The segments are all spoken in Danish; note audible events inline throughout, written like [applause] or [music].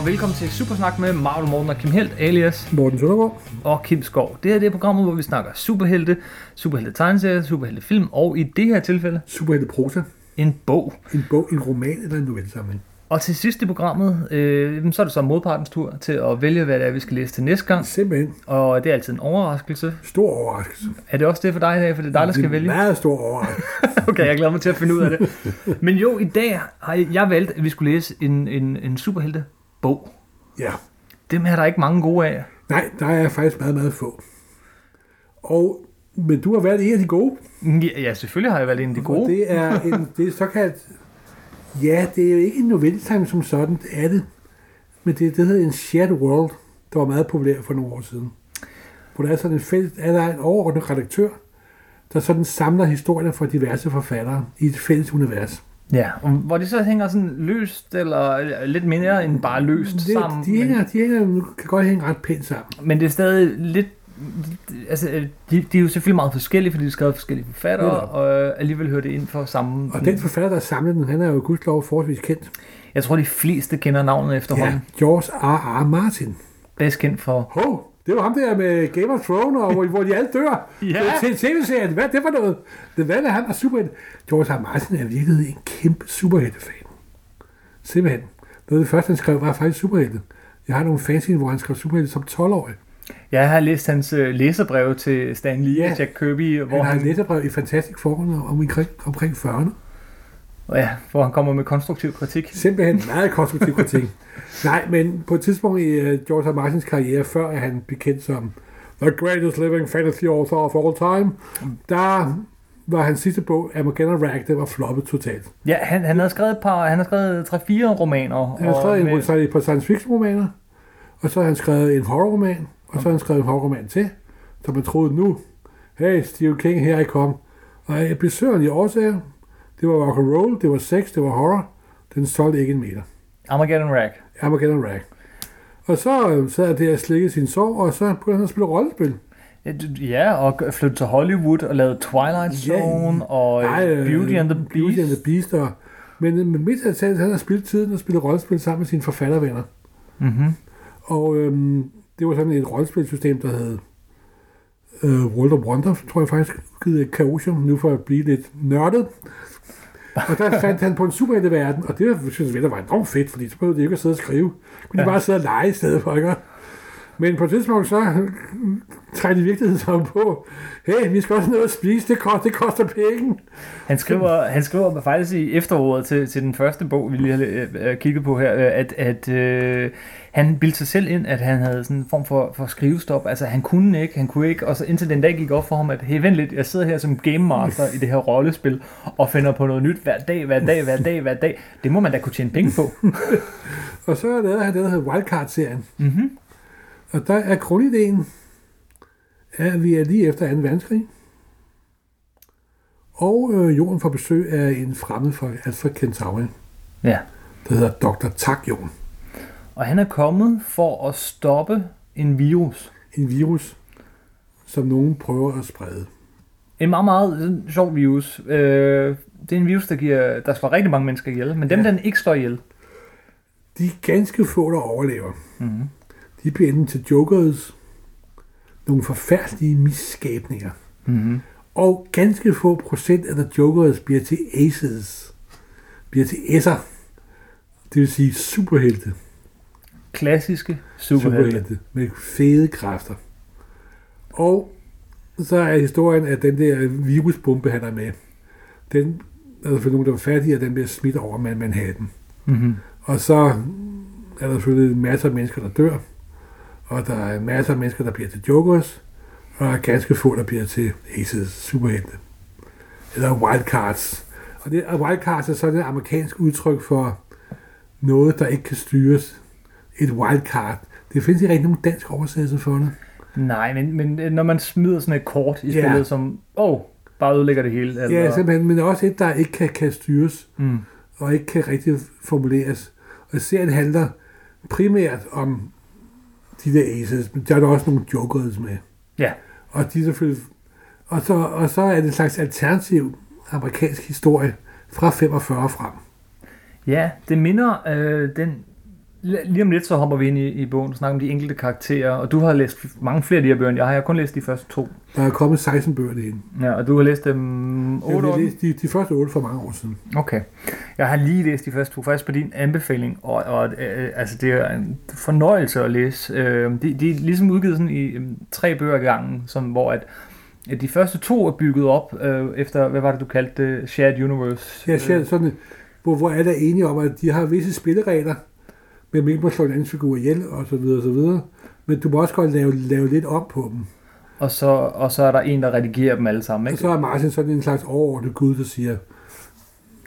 og velkommen til Supersnak med Marvel Morten og Kim Helt, alias Morten Søndergaard. og Kim Skov. Det her det er programmet, hvor vi snakker superhelte, superhelte tegneserier, superhelte film, og i det her tilfælde Superhelte Prosa. en bog. En bog, en roman eller en novellesamling. Og til sidst i programmet, øh, så er det så modpartens tur til at vælge, hvad det er, vi skal læse til næste gang. Simpelthen Og det er altid en overraskelse. stor overraskelse. Er det også det for dig i dag, for det er dig, der skal Det er vælge? en meget stor overraskelse. [laughs] Okay, jeg glæder mig til at finde ud af det. Men jo, i dag har jeg valgt, at vi skulle læse en, en, en superhelte bog. Ja. Dem er der ikke mange gode af. Nej, der er faktisk meget, meget få. Og, men du har valgt en af de gode. Ja, ja selvfølgelig har jeg valgt en af de Og gode. det er en [laughs] det er såkaldt... Ja, det er jo ikke en novellesamling som sådan, det er det. Men det, det hedder en shared world, der var meget populær for nogle år siden. Hvor der er sådan en fælles, er der en overordnet redaktør, der sådan samler historier fra diverse forfattere i et fælles univers. Ja, og hvor de så hænger sådan løst, eller lidt mindre end bare løst Det, sammen. de, hænger, de hænger, kan godt hænge ret pænt sammen. men, men det er stadig lidt... Altså, de, de er jo selvfølgelig meget forskellige, fordi de er skrevet forskellige forfattere, og øh, alligevel hører det ind for samme... Og den forfatter, der samlet den, han er jo gudslov forholdsvis kendt. Jeg tror, de fleste kender navnet efterhånden. Ja, George R. R. Martin. Bedst kendt for... Hov, det var ham der med Game of Thrones, og hvor, hvor de alle dør. [laughs] Ja. Til tv-serien. Hvad det var noget? Det hvad er han var superhelt. George R. Martin er virkelig en kæmpe superheltefan. Simpelthen. Noget af det første, han skrev, var faktisk superhelte. Jeg har nogle fanzine, hvor han skrev superhelte som 12-årig. Jeg har læst hans øh, læserbrev til Stan Lee Ja. og Jack Kirby, hvor Han har han, et læserbrev i fantastisk forhold om, omkring, omkring 40'erne. Ja, hvor han kommer med konstruktiv kritik. Simpelthen meget konstruktiv kritik. [laughs] Nej, men på et tidspunkt i uh, George R. Martins karriere, før han bekendt som The Greatest Living Fantasy Author of All Time, der var hans sidste bog, Armageddon Rag, det var floppet totalt. Ja, han, han havde skrevet et par, han har skrevet 3-4 romaner. Han har og skrevet en, med- et par science fiction romaner, og så har han skrevet en horrorroman, og så har han skrevet en horrorroman til, så man troede nu, hey, Stephen King, her I kom. Og af besøgerlige årsager, det var rock and roll, det var sex, det var horror, den solgte ikke en meter. Armageddon Rag. Armageddon Rag. Og så øh, sad han der og slikkede sin sår, og så begyndte han at spille rollespil. Ja, Ja, og flyttede til Hollywood og lavede Twilight Ja, Zone og Nej, øh, øh, Beauty and the Beast. Beauty and the Beast. Og, men, men midt af tiden, han har spillet tiden og spillet rollespil sammen med sine forfattervenner. Mm-hmm. Og øhm, det var sådan et rollespilsystem, der hed øh, World of Wonder, tror jeg faktisk, givet Chaosium, nu for at blive lidt nørdet. Og der fandt han på en superhelteverden, og det synes jeg, der var enormt fedt, fordi så behøvede de ikke at sidde og skrive. Kunne de Ja. bare sidde og lege i stedet for, ikke? Men på et tidspunkt så [laughs] træder de virkeligheden sig på, hey, vi skal også noget at spise, det koster, det koster penge. Han skriver, han skriver faktisk i efteråret til, til den første bog, vi lige har øh, øh, kigget på her, øh, at, at øh, han bildte sig selv ind, at han havde sådan en form for, for skrivestop. Altså han kunne ikke, han kunne ikke, og så indtil den dag gik op for ham, at hey, vent lidt, jeg sidder her som game master i det her rollespil, og finder på noget nyt hver dag, hver dag, hver dag, hver dag. Det må man da kunne tjene penge på. [laughs] Og så lavede han det, der hedder Wildcard-serien. Mm-hmm. Og der er grundideen, at vi er lige efter 2. verdenskrig. Og øh, jorden får besøg af en fremmed fra Alpha Centauri, Ja. der hedder Dr. Takjon. Og han er kommet for at stoppe en virus. En virus, som nogen prøver at sprede. En meget, meget sjov virus. Øh, det er en virus, der, giver, der slår rigtig mange mennesker ihjel, men dem, Ja. den ikke slår ihjel. De ganske få, der overlever, Mm-hmm. De bliver enten til jokers, nogle forfærdelige misskabninger. Mm-hmm. Og ganske få procent af der jokers bliver til aces, bliver til s'er. Det vil sige superhelte. Klassiske superhelte. superhelte med fede kræfter. Og så er historien, at den der virusbombe, han er med, den, altså for nogen, der var fattige, og den bliver smidt over med Manhattan. Mm-hmm. Og så er der selvfølgelig masser af mennesker, der dør, og der er masser af mennesker, der bliver til jokers, og der er ganske få, der bliver til aces, superhelte. Eller wildcards. Og, det, og wildcards er sådan et amerikansk udtryk for noget, der ikke kan styres. Et wildcard. Det findes ikke rigtig nogen dansk oversættelse for det. Nej, men, men øh, når man smider sådan et kort i spillet, som, åh, oh, bare ødelægger det hele. Eller, Ja, simpelthen, men også et, der ikke kan, kan styres, Mm. og ikke kan rigtig formuleres. Og serien handler primært om de der aces, men der er der også nogle jokers med. Ja. Og de selvfølgelig... Og så, og så er det en slags alternativ amerikansk historie fra 45 frem. Ja, det minder øh, den Lige om lidt så hopper vi ind i, i bogen og snakker om de enkelte karakterer, og du har læst mange flere af de her bøger end jeg har. Jeg har kun læst de første to. Der er kommet 16 bøger derinde. Ja, og du har læst dem 8 Jeg år? har læst de, de første 8 for mange år siden. Okay. Jeg har lige læst de første to, faktisk på din anbefaling, og, og øh, altså det er en fornøjelse at læse. Øh, de, de er ligesom udgivet sådan i øh, tre bøger i gangen, som, hvor at, at de første to er bygget op øh, efter, hvad var det du kaldte det, Shared Universe? Jeg ser sådan, hvor, hvor er der enige om, at de har visse spilleregler, med hvilken må slå en anden figur ihjel, og så videre, og så videre. Men du må også godt lave, lave lidt op på dem. Og så, og så er der en, der redigerer dem alle sammen, Og ikke? så er Martin sådan en slags overordnet gud, der siger,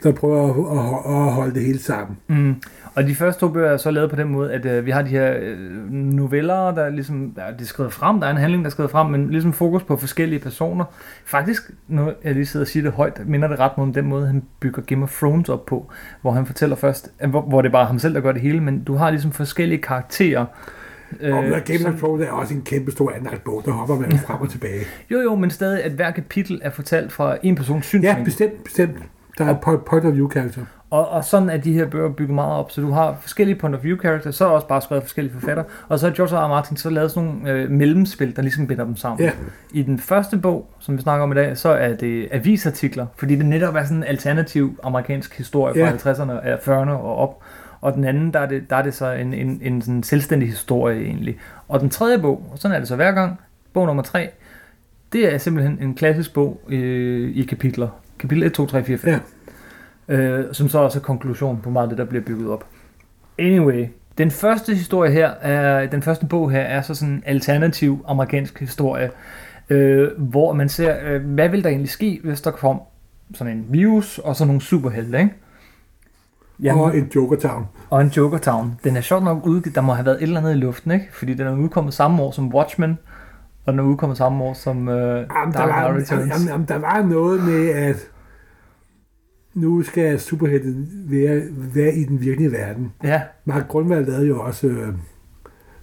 der prøver at, at, at holde det hele sammen. Mm. Og de første to bøger er så lavet på den måde, at øh, vi har de her øh, noveller, der ligesom, ja, det er skrevet frem, der er en handling, der er skrevet frem, men ligesom fokus på forskellige personer. Faktisk, når jeg lige sidder og siger det højt, minder det ret meget om den måde, han bygger Game of Thrones op på, hvor han fortæller først, øh, hvor, hvor det er bare ham selv, der gør det hele, men du har ligesom forskellige karakterer. Øh, og Game of Thrones er også en kæmpe stor anlagt bog, der hopper man frem og tilbage. jo, jo, men stadig, at hver kapitel er fortalt fra en persons synsvinkel. Ja, bestemt, bestemt. Der er et point of view karakter. Og, og sådan er de her bøger bygget meget op, så du har forskellige point of view characters, så er også bare skrevet forskellige forfatter, og så har George R. R. Martin så lavet sådan nogle øh, mellemspil, der ligesom binder dem sammen. Ja. I den første bog, som vi snakker om i dag, så er det avisartikler, fordi det netop er sådan en alternativ amerikansk historie fra Ja. 50'erne, eller 40'erne og op. Og den anden, der er det, der er det så en, en, en sådan selvstændig historie egentlig. Og den tredje bog, og sådan er det så hver gang, bog nummer 3, det er simpelthen en klassisk bog øh, i kapitler. Kapitel 1, 2, 3, 4, 5 Ja. øh, som så også er konklusion på meget af det, der bliver bygget op. Anyway, den første historie her, er, den første bog her, er så sådan en alternativ amerikansk historie, øh, hvor man ser, øh, hvad vil der egentlig ske, hvis der kom sådan en virus og sådan nogle superhelte, ikke? Ja. Og en Joker Town. og en Joker Town. Den er sjovt nok udgivet, der må have været et eller andet i luften, ikke? Fordi den er udkommet samme år som Watchmen, og den er udkommet samme år som øh, Jamen, der, Dark var, Knight Returns. jamen, jamen, der var noget med, at nu skal superhelten være, være i den virkelige verden. Ja, Mark Grundvald lavede jo også øh,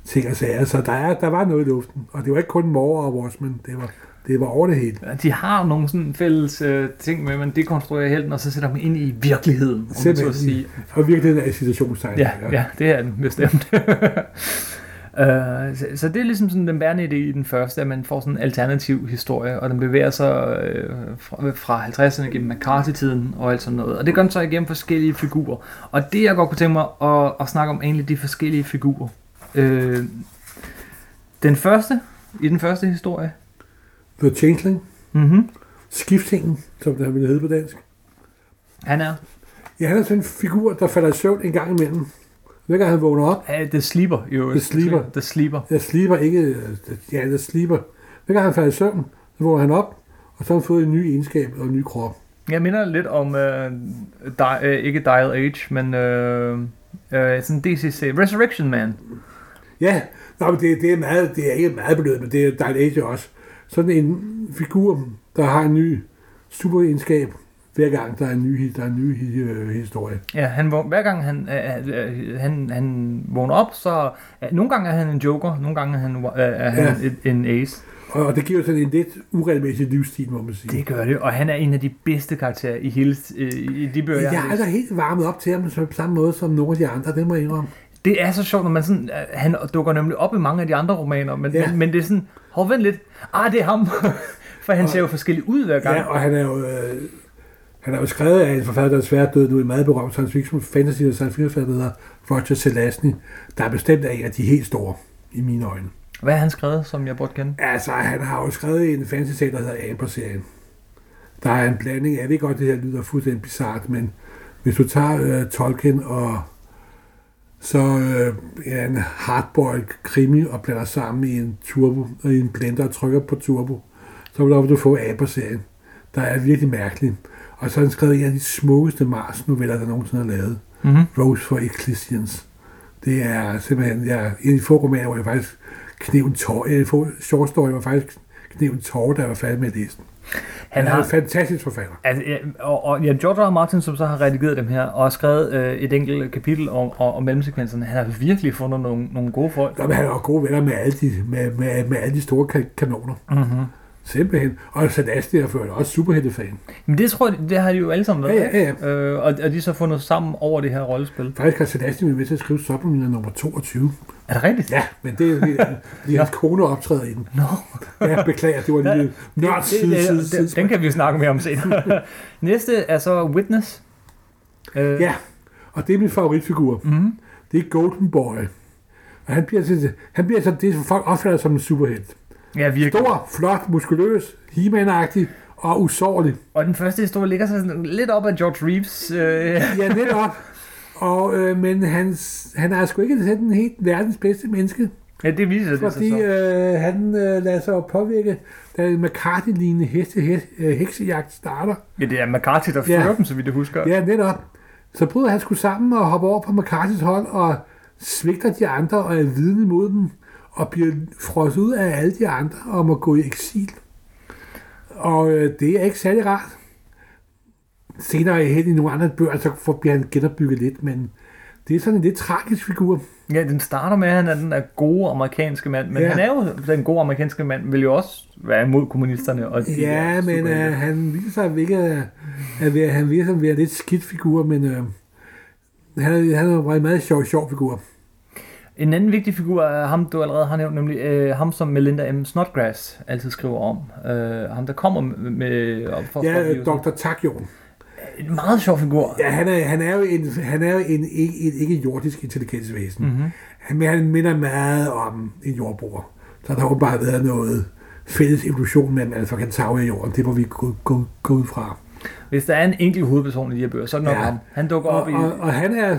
ting og sager, så der, er, der var noget i luften. Og det var ikke kun Moore og Watchmen, det var, det var over det hele. de har nogle sådan fælles øh, ting med, at man dekonstruerer helten, og så sætter dem ind i virkeligheden, om man så at sige. Og virkelig er situationstegn. Ja, ja, det er den bestemt. [laughs] Uh, så, så det er ligesom sådan den bærende idé i den første, at man får sådan en alternativ historie, og den bevæger sig øh, fra, fra 50'erne gennem McCarthy-tiden og alt sådan noget. Og det gør den så igennem forskellige figurer. Og det jeg godt kunne tænke mig at, at snakke om, er egentlig de forskellige figurer. Uh, den første, i den første historie, The Changeling, mm-hmm, skiftingen, som det har ville hedde på dansk. han er Ja, han er sådan en figur, der falder i søvn en gang imellem. Hver gang han vågner op, uh, The Sleeper, jo. The Sleeper. The Sleeper. jeg sliber ikke, ja, jeg sliber. Hver gang han falder i søvn, så vågner han op, og så har han fået en ny egenskab og en ny krop. Jeg minder lidt om, øh, di- øh, ikke Dial Age, men øh, øh, sådan DCC, Resurrection Man. Ja, Nå, men det, det, er meget, det er ikke meget beløbet, men det er Dial Age også. Sådan en figur, der har en ny superegenskab, hver gang der er en ny, der er en ny øh, historie. Ja, han, hver gang han, øh, øh, han, han vågner op, så øh, nogle gange er han en joker, nogle gange er han, øh, er han Ja. et, en ace. Og, det giver sådan en lidt uregelmæssig livsstil, må man sige. Det gør det, og han er en af de bedste karakterer i hele øh, i de bøger, jeg jeg har er læst. altså helt varmet op til ham på samme måde som nogle af de andre, det må jeg indrømme. Det er så sjovt, når man sådan, øh, han dukker nemlig op i mange af de andre romaner, men, ja. men, men det er sådan, hov, vent lidt, ah, det er ham, [laughs] for han Og- ser jo forskellig ud hver gang. Ja, og han er jo, øh, han er jo skrevet af en forfatter, der er svært død nu, en meget berømt science fiction, fantasy og science fiction forfatter, der hedder Roger Zelazny, der er bestemt en af de helt store, i mine øjne. Hvad har han skrevet, som jeg burde kende? Altså, han har jo skrevet en fantasy der hedder Amber-serien. Der er en blanding, jeg ved godt, det her lyder fuldstændig bizart, men hvis du tager øh, Tolkien og så øh, en hardboiled krimi og blander sammen i en turbo, i en blender og trykker på turbo, så vil du få Amber-serien, der er virkelig mærkelig. Og så har han skrevet en af de smukkeste Mars-noveller, der nogensinde er lavet. Mm-hmm. Rose for Ecclesians. Det er simpelthen, ja, en af de få romaner, hvor jeg faktisk knep en tår, en short story, jeg faktisk knep en tår, da jeg var færdig med at læse den. Han Han er har, en fantastisk forfatter. Altså, og, og ja, George R. Martin, som så har redigeret dem her, og har skrevet øh, et enkelt kapitel om, om, om mellemsekvenserne, han har virkelig fundet nogle, nogle gode folk. Nå, men han er jo gode venner med alle de, med, med, med alle de store ka- kanoner. Mm-hmm. Simpelthen. Og Sadasti er for også superheltefan. Men det tror jeg, det har de jo alle sammen været. Ja, ja, ja. Øh, og, og de er så fundet sammen over det her rollespil. Faktisk har Sadasti været med til at skrive Submariner nummer 22. Er det rigtigt? Ja, men det er lige, lige [laughs] hans kone optræder i den. Nå. Ja, beklager, det var lige Det- nørd side, side, side. Den kan vi jo snakke mere om senere. [laughs] Næste er så Witness. Øh, Ja, og det er min favoritfigur. Mm-hmm. Det er Golden Boy. Og han bliver, til, han bliver så det, som folk opfatter som en superhelt. Ja, virkelig. Stor, flot, muskuløs, he og usårlig. Og den første historie ligger så sådan lidt op af George Reeves. Øh, [laughs] Ja, netop. Og, øh, men hans, han er sgu ikke den helt verdens bedste menneske, ja, det viser det sig fordi så. øh, han øh, lader sig påvirke, da en McCarthy-lignende heste, he, øh, heksejagt starter. Ja, det er McCarthy, der Ja. fører dem, så vidt jeg husker. Ja, netop. Så bryder han sgu sammen og hopper over på McCarthy's hold og svigter de andre og er vidne mod dem og bliver frosset ud af alle de andre og må gå i eksil. Og øh, det er ikke særlig rart. Senere hen i nogle andre bøger, så får- bliver han genopbygget lidt, men det er sådan en lidt tragisk figur. Ja, den starter med, at han er den der gode amerikanske mand, men Ja. han er jo, den gode amerikanske mand, vil jo også være imod kommunisterne. Og de Ja, men øh, han viser sig ikke at, at være, han viser sig at være en lidt skidt figur, men øh, han er, han er en meget sjov, sjov figur. En anden vigtig figur er ham, du allerede har nævnt, nemlig øh, ham, som Melinda M. Snodgrass altid skriver om. Øh, ham, der kommer med... med op for, Ja, for Dr. Takjon. En meget sjov figur. Ja, han er, han er jo en, han er jo en, ikke, en ikke jordisk intelligensvæsen. Mm. Mm-hmm. Han, men han minder meget om en jordbruger. Så der har åbenbart været noget fælles evolution mellem Alpha Centauri og jorden. Det må vi gå, gå, gå ud fra. Hvis der er en enkelt hovedperson i de her bøger, så er det nok Ja. ham. Han dukker Og, op i... og, og han er...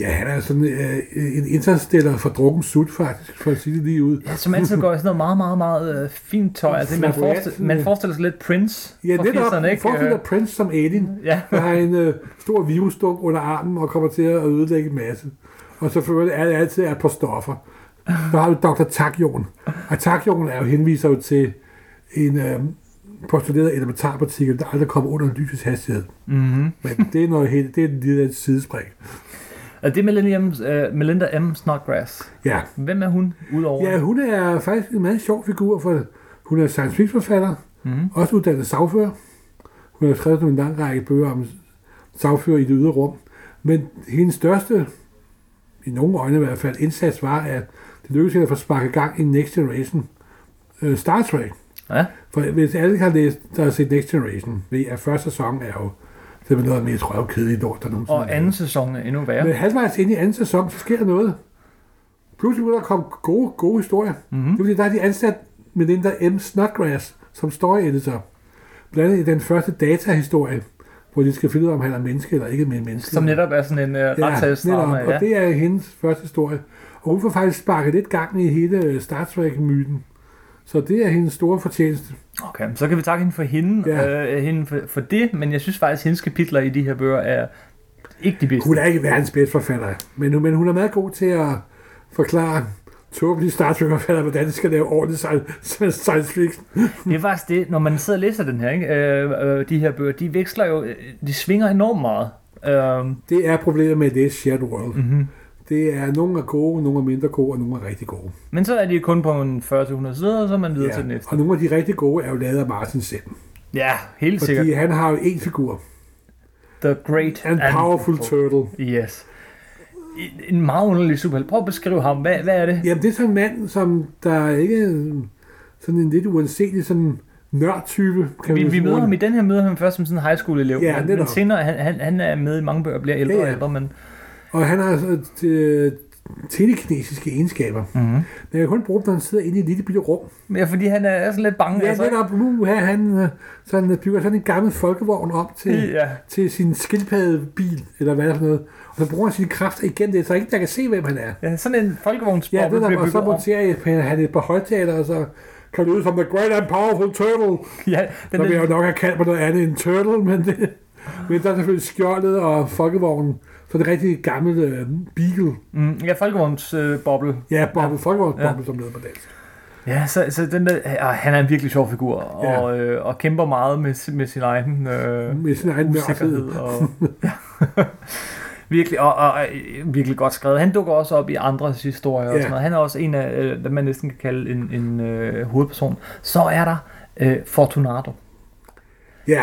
Ja, han er sådan øh, en interstellar for drukken sut, faktisk, for at sige det lige ud. Ja, som altid går i sådan noget meget, meget, meget øh, fint tøj. Altså, man, forestiller, man forestiller sig lidt Prince Ja, fra netop. 80'erne, ikke? Forestiller Øh, Prince som alien. Ja, Der har en øh, stor virusdunk under armen og kommer til at ødelægge en masse. Og selvfølgelig er det altid et par stoffer. Så har vi Dr. Takjon. Og Takjon er jo henviser jo til en øh, postuleret elementarpartikel, der aldrig kommer under lysets hastighed. mm-hmm. Men det er noget helt, det er en lille sidespring. Og det er Melinda M. Uh, Melinda M. Snodgrass. Ja. Hvem er hun, udover? ja, hun er faktisk en meget sjov figur, for hun er science fiction forfatter, Mm-hmm. også uddannet sagfører. Hun har skrevet en lang række bøger om sagfører i det ydre rum. Men hendes største, i nogle øjne i hvert fald, indsats var, at det lykkedes hende at få sparket gang i Next Generation øh, Star Trek. Ja. For hvis alle har læst, der har set Next Generation, ved at første sæson er jo simpelthen noget af det mest røvkedelige lort, der nogensinde Og anden sæson er endnu værre. Men halvvejs ind i anden sæson, så sker der noget. Pludselig vil der komme gode, gode historier. Mm-hmm. Det er fordi, der er de ansat Melinda M. Snodgrass som story editor. Blandt andet i den første datahistorie, hvor de skal finde ud af, om han er menneske eller ikke med en menneske. Som netop er sådan en uh, ja, retssagsdrama. Ja, Og det er hendes første historie. Og hun får faktisk sparket lidt gang i hele øh, Star Trek-myten. Så det er hendes store fortjeneste. Okay, så kan vi takke hende for hende, Ja. øh, hende for, for det, men jeg synes faktisk, at hendes kapitler i de her bøger er ikke de bedste. Hun er ikke verdens bedste forfatter, men, men hun er meget god til at forklare tåbelige Star Trek-forfatter, hvordan de skal lave ordentlig sci- science fiction. Det er faktisk det, når man sidder og læser den her, ikke? Øh, øh, de her bøger, de veksler jo, øh, de svinger enormt meget. Øh, Det er problemet med det shared world. mm-hmm. Det er, nogle er gode, nogle er mindre gode, og nogle er rigtig gode. Men så er de kun på en 40-100 sider, og så er man videre Ja, til den næste. Og nogle af de rigtig gode er jo lavet af Martin selv. Ja, helt Fordi sikkert. han har jo én figur. The Great And Powerful Turtle. Yes. En- meget underlig superhelt. Prøv at beskrive ham. Hvad, hvad er det? Jamen, det er sådan en mand, som der er ikke sådan en lidt uanselig sådan nørd-type. Kan Vi, vi møder ham i den her møder ham først som sådan en high school elev. Ja, men, men senere, han, han, han er med i mange bøger og bliver ældre Ja, og ja. ældre, men... Og han har så øh, telekinesiske egenskaber. Mm-hmm. Men jeg kan kun bruge dem, når han sidder inde i et lille bitte rum. Ja, fordi han er sådan lidt bange. Ja, altså. netop nu her, han, øh, så han bygger sådan en gammel folkevogn op til, Ja. til sin skildpaddebil, eller hvad er for noget. Og så bruger han sine kræfter igen det, så ingen der kan se, hvem han er. ja, sådan en folkevognsboble Ja, det der, bliver og så monterer han et par højtaler, og så kan det ud som The Great and Powerful Turtle. Ja, Så den vil jeg er, jo nok have kaldt mig noget andet end Turtle, men, det, men der er selvfølgelig skjoldet og folkevognen. Så det rigtig gammel øh, Beagle. mm, ja, folkevognsboble. Ja, boble, folkevognsboble, Ja. ja. som hedder på dansk. Ja, så, så den der, ja, han er en virkelig sjov figur, og, øh, og kæmper meget med, med sin egen øh, Med sin egen usikkerhed. Og, [laughs] ja. [laughs] virkelig, og, og, og, virkelig godt skrevet. Han dukker også op i andres historier og Ja. sådan noget. Han er også en af, øh, hvad man næsten kan kalde en, en øh, hovedperson. Så er der Øh, Fortunato. Ja,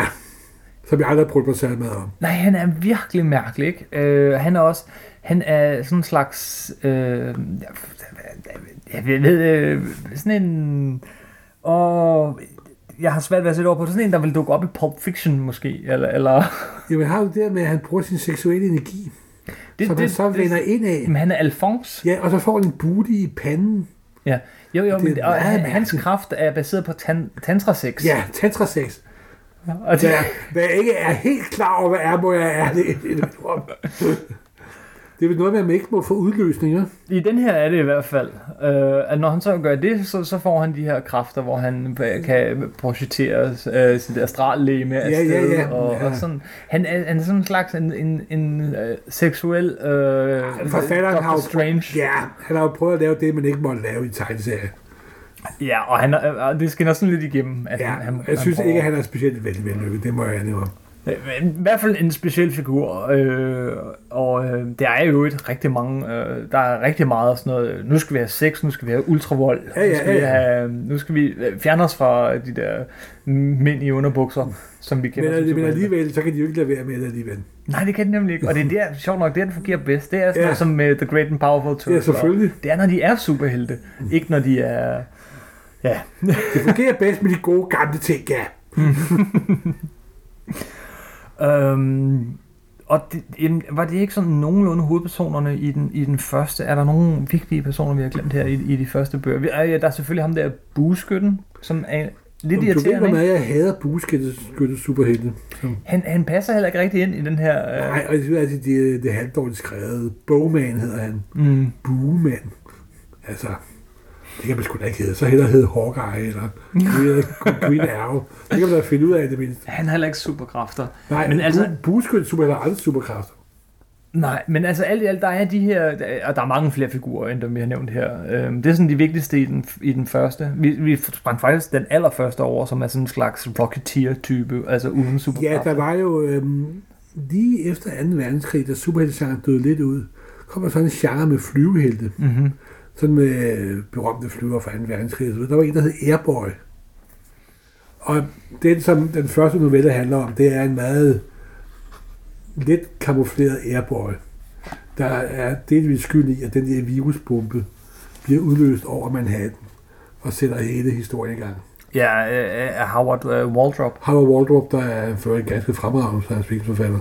som jeg aldrig har prøvet mig særlig meget om. Nej, han er virkelig mærkelig, ikke? Øh, han er også, han er sådan en slags, øh, jeg ved, øh, sådan en, og jeg har svært ved at sætte over på, sådan en, der vil dukke op i Pulp Fiction måske, eller, eller Jamen, har du det der med, at han bruger sin seksuelle energi, det, som han så vender ind af. men han er Alphonse. Ja, og så får han en booty i panden. Ja. Jo, jo, Det men, og hans mærkeligt. kraft er baseret på tan, tantra-sex. Ja, tantra sex. Og det, Ja, hvad jeg ikke er helt klar over, hvad er, må jeg er det. Det er vel noget med, at man ikke må få udløsninger. I den her er det i hvert fald, øh, at når han så gør det, så, så får han de her kræfter, hvor han kan projicere øh, sit astrallegeme Ja, afsted. ja, ja. Og, Ja. og sådan. Han er, han er sådan en slags en, en, en øh, seksuel øh, Forfatteren Dr. har jo Strange. Ja, han har jo prøvet at lave det, man ikke måtte lave i en tegneserie. Ja, og han og det skinner sådan lidt igennem. At Ja, han, han, jeg synes prøver- ikke, at han er specielt vældig vellykket. Det må jeg om. Øh, I hvert fald en speciel figur, øh, og øh, der er jo et rigtig mange, øh, der er rigtig meget sådan noget, nu skal vi have sex, nu skal vi have ultravold, Ja, ja, nu, skal ja, vi ja. have, nu skal vi øh, fjerne os fra de der mænd i underbukser, som vi kender. Men, som men alligevel, så kan de jo ikke lade være med det alligevel. Nej, det kan de nemlig ikke, og det er der, sjovt nok, det er, den fungerer bedst. Det er sådan Ja. ja. noget som med The Great and Powerful Turtle. Ja, selvfølgelig. Det er, når de er superhelte, ikke når de er... Ja, [laughs] Det fungerer bedst med de gode gamle ting, ja. [laughs] Øhm, og det, jamen, var det ikke sådan nogenlunde hovedpersonerne i den, i den første? Er der nogle vigtige personer, vi har glemt her i, i de første bøger? Vi, øh, der er selvfølgelig ham der bueskytten, som er lidt Om du ved, hvor irriterende. meget jeg hader bueskytte superhelte. Han, han passer heller ikke rigtig ind i den her... Øh, nej, og synes altid, det, det er halvdårligt skrevet. Bogman hedder han. mm, Bueman. Altså, det kan man sgu da ikke hedde. Så hellere hedde Hawkeye, eller Green- Arrow. Det kan man da finde ud af det mindste. han har heller ikke superkræfter. Nej, Men altså- bueskytte superhelte har aldrig superkræfter. Nej, men altså alt i alt, der er de her, og der er mange flere figurer, end dem vi har nævnt her. Øhm, det er sådan de vigtigste i den, i den første. Vi, vi sprang faktisk den allerførste over, som er sådan en slags Rocketeer-type, altså uden Ja, superkræfter. der var jo øhm, lige efter 2. verdenskrig, da superheltegenren døde lidt ud, kom der sådan en genre med flyvehelte. Mm-hmm. Sådan med øh, berømte flyver fra 2. verdenskrig. Der var en, der hed Airboy. Og den, som den første novelle handler om, det er en meget let kamufleret Airboy, der er delvis skyld i, at den der virusbombe bliver udløst over Manhattan og sætter hele historien i gang. Ja, øh, af Howard øh, Waldrop. Howard Waldrop, der er for en ganske fremragende science fiction forfatter.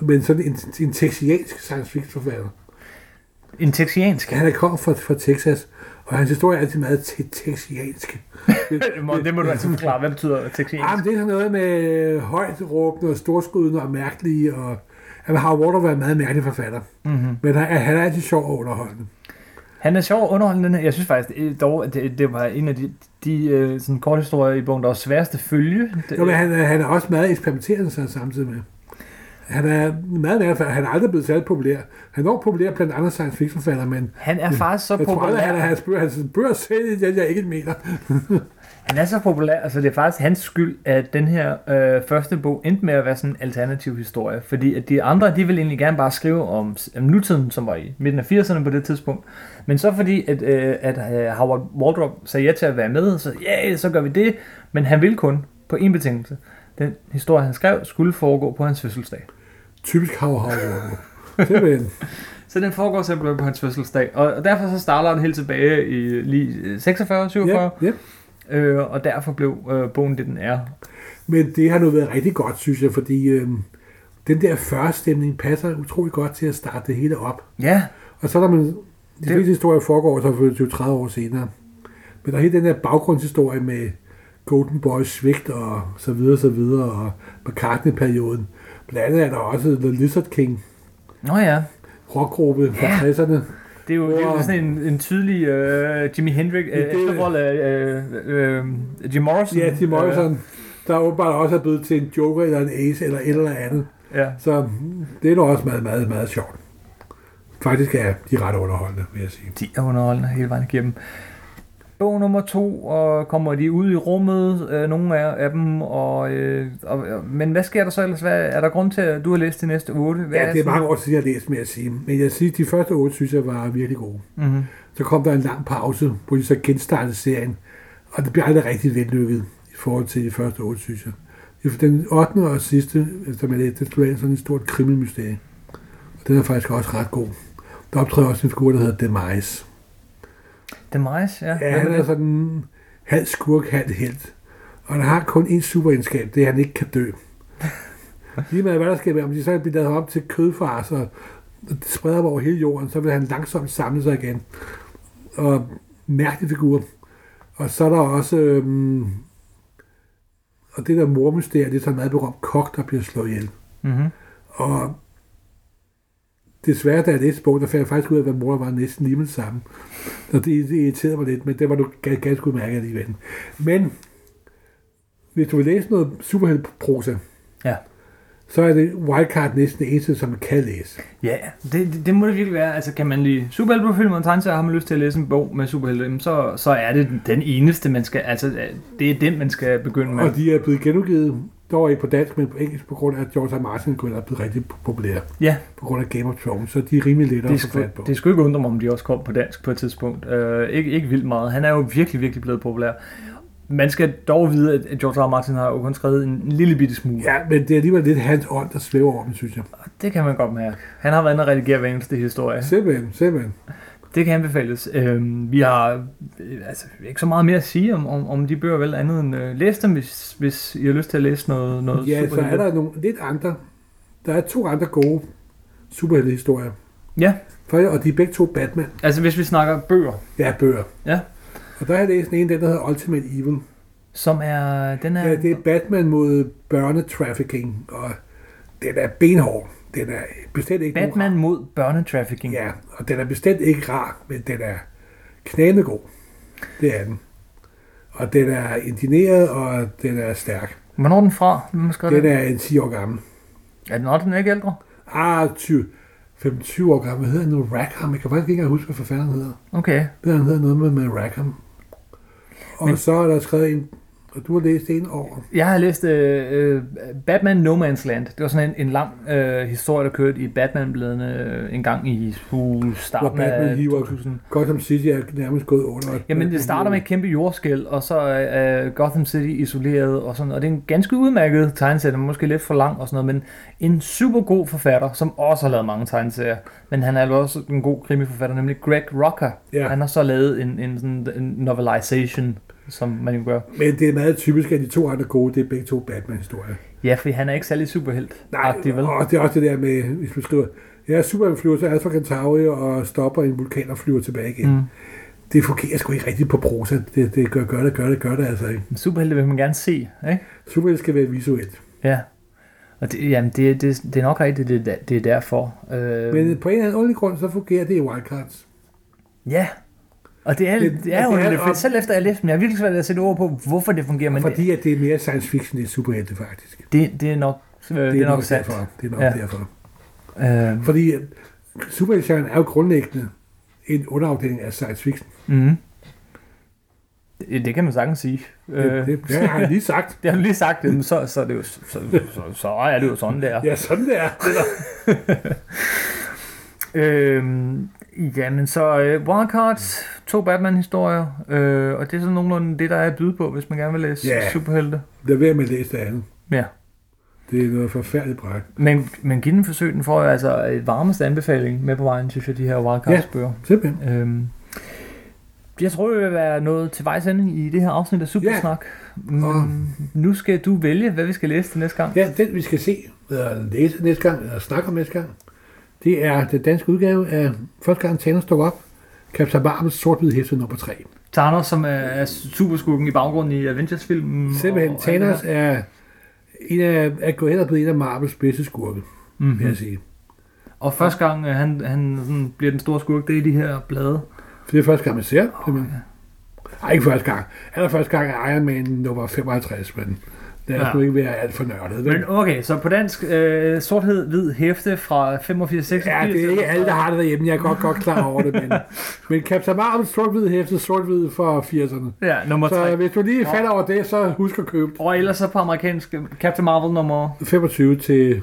Men sådan en, en texiansk science fiction forfatter. En texiansk. Han er kommet fra, fra Texas, og hans historie er altid meget te- texiansk. [laughs] det, må, det må du altså forklare. Hvad betyder texiansk? Jamen, det er sådan noget med højt råbende og storskrydende og mærkelige, og at Howard Waldrop er en meget mærkelig forfatter. Mm-hmm. Men han, han er altid sjov og underholdende. Han er sjov og underholdende. Jeg synes faktisk dog, at det, det var en af de, de øh, sådan korte historier i bogen, der var sværest at følge. Jo, men han, er- han er også meget eksperimenterende så samtidig med. Han er meget mere, han er aldrig blevet særlig populær. Han er populær blandt andre science fiction forfattere, men han er faktisk så jeg tror aldrig, populær. han er hans bøger, hans bøger selv, jeg, jeg ikke mener. [laughs] Han er så populær, altså det er faktisk hans skyld, at den her øh, første bog endte med at være sådan en alternativ historie. Fordi at de andre, de ville egentlig gerne bare skrive om, om nutiden, som var i midten af 80'erne på det tidspunkt. Men så fordi, at, øh, at øh, Howard Waldrop sagde ja til at være med, så ja, yeah, så gør vi det. Men han ville kun på en betingelse. Den historie, han skrev, skulle foregå på hans fødselsdag. Typisk Waldrop. Simpelthen. [laughs] Så den foregår simpelthen på hans fødselsdag. Og derfor så starter den helt tilbage i lige 46, 47. Ja, ja. Øh, og derfor blev øh, bogen det, den er. Men det har nu været rigtig godt, synes jeg, fordi øh, den der første stemning passer utrolig godt til at starte det hele op. Ja, Og så når man, de Det- fleste historier foregår så for 20-30 år senere. Men der er hele den der baggrundshistorie med Golden Boys svigt og så videre, så videre, og McCartney-perioden. Blandt andet er der også The Lizard King, Nå ja. rockgruppe fra Ja. 60'erne. Det er jo, det er jo sådan en, en tydelig øh, Jimi Hendrix øh, efterrolle af øh, øh, Jim Morrison. Ja, Jim Morrison, der åbenbart også er blevet til en Joker eller en Ace eller et eller andet. Øh, ja. Så det er nok også meget, meget, meget sjovt. Faktisk er de ret underholdende, vil jeg sige. De er underholdende hele vejen igennem. Bog nummer to, og kommer de ud i rummet, øh, nogle af, af dem, og, øh, og, men hvad sker der så ellers? Hvad, er der grund til, at du har læst de næste otte? Hvad Ja, det er sådan- mange år siden, jeg har læst, med at sige. Men jeg siger, de første otte synes jeg var virkelig gode. Mhm. Så kom der en lang pause, hvor de så genstartede serien, og det blev aldrig rigtig vellykket. forhold til de første otte, synes jeg. Den 8. og sidste, som jeg læste, det skulle sådan et stort kriminmysterie. Og den er faktisk også ret god. Der optræder også en figur, der hedder Demise. Demise, ja. Ja, han er sådan halv skurk, halv helt. Og han har kun én superegenskab, det er, at han ikke kan dø. [laughs] Lige med hvad der skal være, om de så bliver lavet op til kødfars, og spreder over hele jorden, så vil han langsomt samle sig igen. Og mærkelig figur. Og så er der også, øhm, og det der mormysteriet, det er så meget berømt kok, der bliver slået ihjel. Mm-hmm. Og desværre, da jeg læste bogen, der fandt jeg faktisk ud af, at mor var næsten lige med det samme. Og det, det irriterede mig lidt, men det var du ganske udmærket alligevel. Men hvis du vil læse noget superheltprosa, Ja. så er det Wildcard næsten det eneste, som man kan læse. Ja, det, det, det må det virkelig være. Altså, kan man lide superheltefilm og tegneserier, har man lyst til at læse en bog med superhelte, så, så er det den eneste, man skal, altså, det er den, man skal begynde med. Og de er blevet genudgivet, dog ikke på dansk, men på engelsk, på grund af, at George R. Martin er blevet rigtig populær. Ja, På grund af Game of Thrones, så de er rimelig lettere at få fat på. det skulle ikke undre mig, om de også kom på dansk på et tidspunkt. Uh, ikke, ikke vildt meget. Han er jo virkelig, virkelig blevet populær. Man skal dog vide, at George R. R. Martin har jo kun skrevet en, lille bitte smule. Ja, men det er alligevel lidt hans ånd, der svæver over dem, synes jeg. Det kan man godt mærke. Han har været inde og redigere hver eneste historie. Simpelthen, simpelthen. Det kan anbefales. Øhm, vi har øh, altså, ikke så meget mere at sige om, om, om de bøger, vel andet end øh, læs dem, hvis, hvis I har lyst til at læse noget, noget Ja, så er der nogle lidt andre. Der er to andre gode superheltehistorier. Ja, For, og de er begge to Batman. altså hvis vi snakker bøger, Ja, bøger. Ja. Og der har jeg læst en, den der hedder Ultimate Evil. som er... Den er Ja, det er Batman mod børnetrafficking, og den er benhård. Den er bestemt ikke Batman mod børnetrafficking. rar. Ja, og den er bestemt ikke rar, men den er knæende god. Det er den. Og den er indineret, og den er stærk. Hvornår er den fra? Skrevet Den er en 10 år gammel. Er den også den ikke ældre? Ah, 20, 25 år gammel. Hvad hedder han nu? Rackham. Jeg kan faktisk ikke huske, hvad forfatteren hedder. Okay. Det han hedder noget med, med Rackham. Og Men- Men... så er der skrevet en, og du har læst en over. Jeg har læst øh, øh, Batman No Man's Land. Det var sådan en, en lang øh, historie, der kørte i Batman-bladene øh, en gang i uh, starten Hvor Batman af hiver- 2000. Gotham City er nærmest gået under. Jamen, det starter med et kæmpe jordskæl, og så er uh, Gotham City isoleret, og, sådan, og det er en ganske udmærket tegneserie, er måske lidt for lang og sådan noget, men en super god forfatter, som også har lavet mange tegneserier, men han er jo også en god krimiforfatter, nemlig Greg Rucka. Ja, Han har så lavet en, en, sådan, en novelization, som man jo gør. men det er meget typisk, at de to andre gode, det er begge to Batman-historier. Ja, fordi han er ikke særlig superhelt. Nej, vel? og det er også det der med, hvis man skriver, ja, Superman flyver til Alpha Centauri og stopper en vulkan og flyver tilbage igen. Mm. Det fungerer sgu ikke rigtigt på prosa. Det, det gør, gør det, gør det, gør det altså ikke. Superhelte vil man gerne se, ikke? Superman skal være visuelt. Ja. Og det, jamen, det, det, det er nok rigtigt, det, det er derfor. Øh, Men på en eller anden grund, så fungerer det i Wildcards. Ja. Og det er, Det- det, det er jo det er- fedt. Selv efter jeg læste dem, jeg har virkelig svært at sætte ord på, hvorfor det fungerer, men Fordi at det er mere science fiction end superhelte, faktisk. det, det er nok, øh, det er nok sandt. derfor. Det er nok Ja. derfor. Øh, Fordi øh, superhelte er jo grundlæggende en underafdeling af science fiction. mm. det, det kan man sagtens sige. Øh, Det, det, det har jeg lige sagt. [laughs] det har du lige sagt, men så, så, er det jo, så, så, så, så er det jo sådan, der. Ja, sådan det er. Det er der. Øhm, jamen så øh, Wildcards, to Batman-historier, øh, og det er sådan nogenlunde det, der er at byde på, hvis man gerne vil læse Ja. superhelte. Lad være med at læse det andet. Ja. Det er noget forfærdeligt bræk. Men, men giv den forsøg, den får jo altså et varmeste anbefaling med på vejen, synes jeg, de her Wildcards-bøger. Simpelthen. Øhm, jeg tror, det vil være noget til vejs ende i det her afsnit af Supersnak. Mm, Og- nu skal du vælge, hvad vi skal læse til næste gang. Ja, den vi skal se, eller læse næste gang, eller snakke om næste gang, det er den danske udgave af første gang Thanos står op, Captain Marvels sort-hvid hæfte nummer 3. Thanos, som er, er superskurken i baggrunden i Avengers-filmen. Simpelthen, og- Thanos er, en af, er gået hen og blevet en af Marvels bedste skurke, Mhm. vil jeg sige. Og første gang, øh, han, han sådan, bliver den store skurk, det er i de her blade. For det er første gang, man ser simpelthen. Ej, ikke første gang. Allerførste gang er Iron Man nummer 55, men lad os Ja. nu ikke være alt for nørdet. vel? Men okay, så på dansk, øh, sorthed, hvid hæfte fra 85-86. Ja, det er ikke alle, der har det derhjemme. Jeg er godt, godt klar over det, men, [laughs] men Captain Marvel sort-hvid hæfte, sort-hvid for 80'erne. Ja, nummer Så 3. hvis du lige falder over det, så husk at købe Og ellers så på amerikansk Captain Marvel nummer 25 til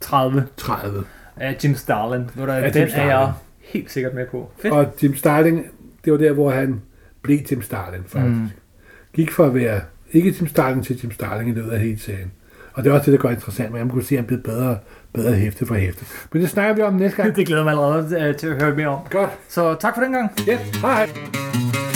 30 30. af Jim Starlin. Ved du, Af den Jim er Starlin. jeg helt sikkert med på. Fedt. Og Jim Starling, det var der, hvor han blev Jim Starlin, faktisk. Mm. Gik for at være ikke Jim Starling til Jim Starling i løbet af hele serien. Og det er også det, der gør interessant, at man kunne se, at han blev bedre, bedre hæfte for hæfte. Men det snakker vi om næste gang. [laughs] Det glæder mig allerede øh, til at høre mere om. Godt. Så tak for den gang. Ja, hej hej.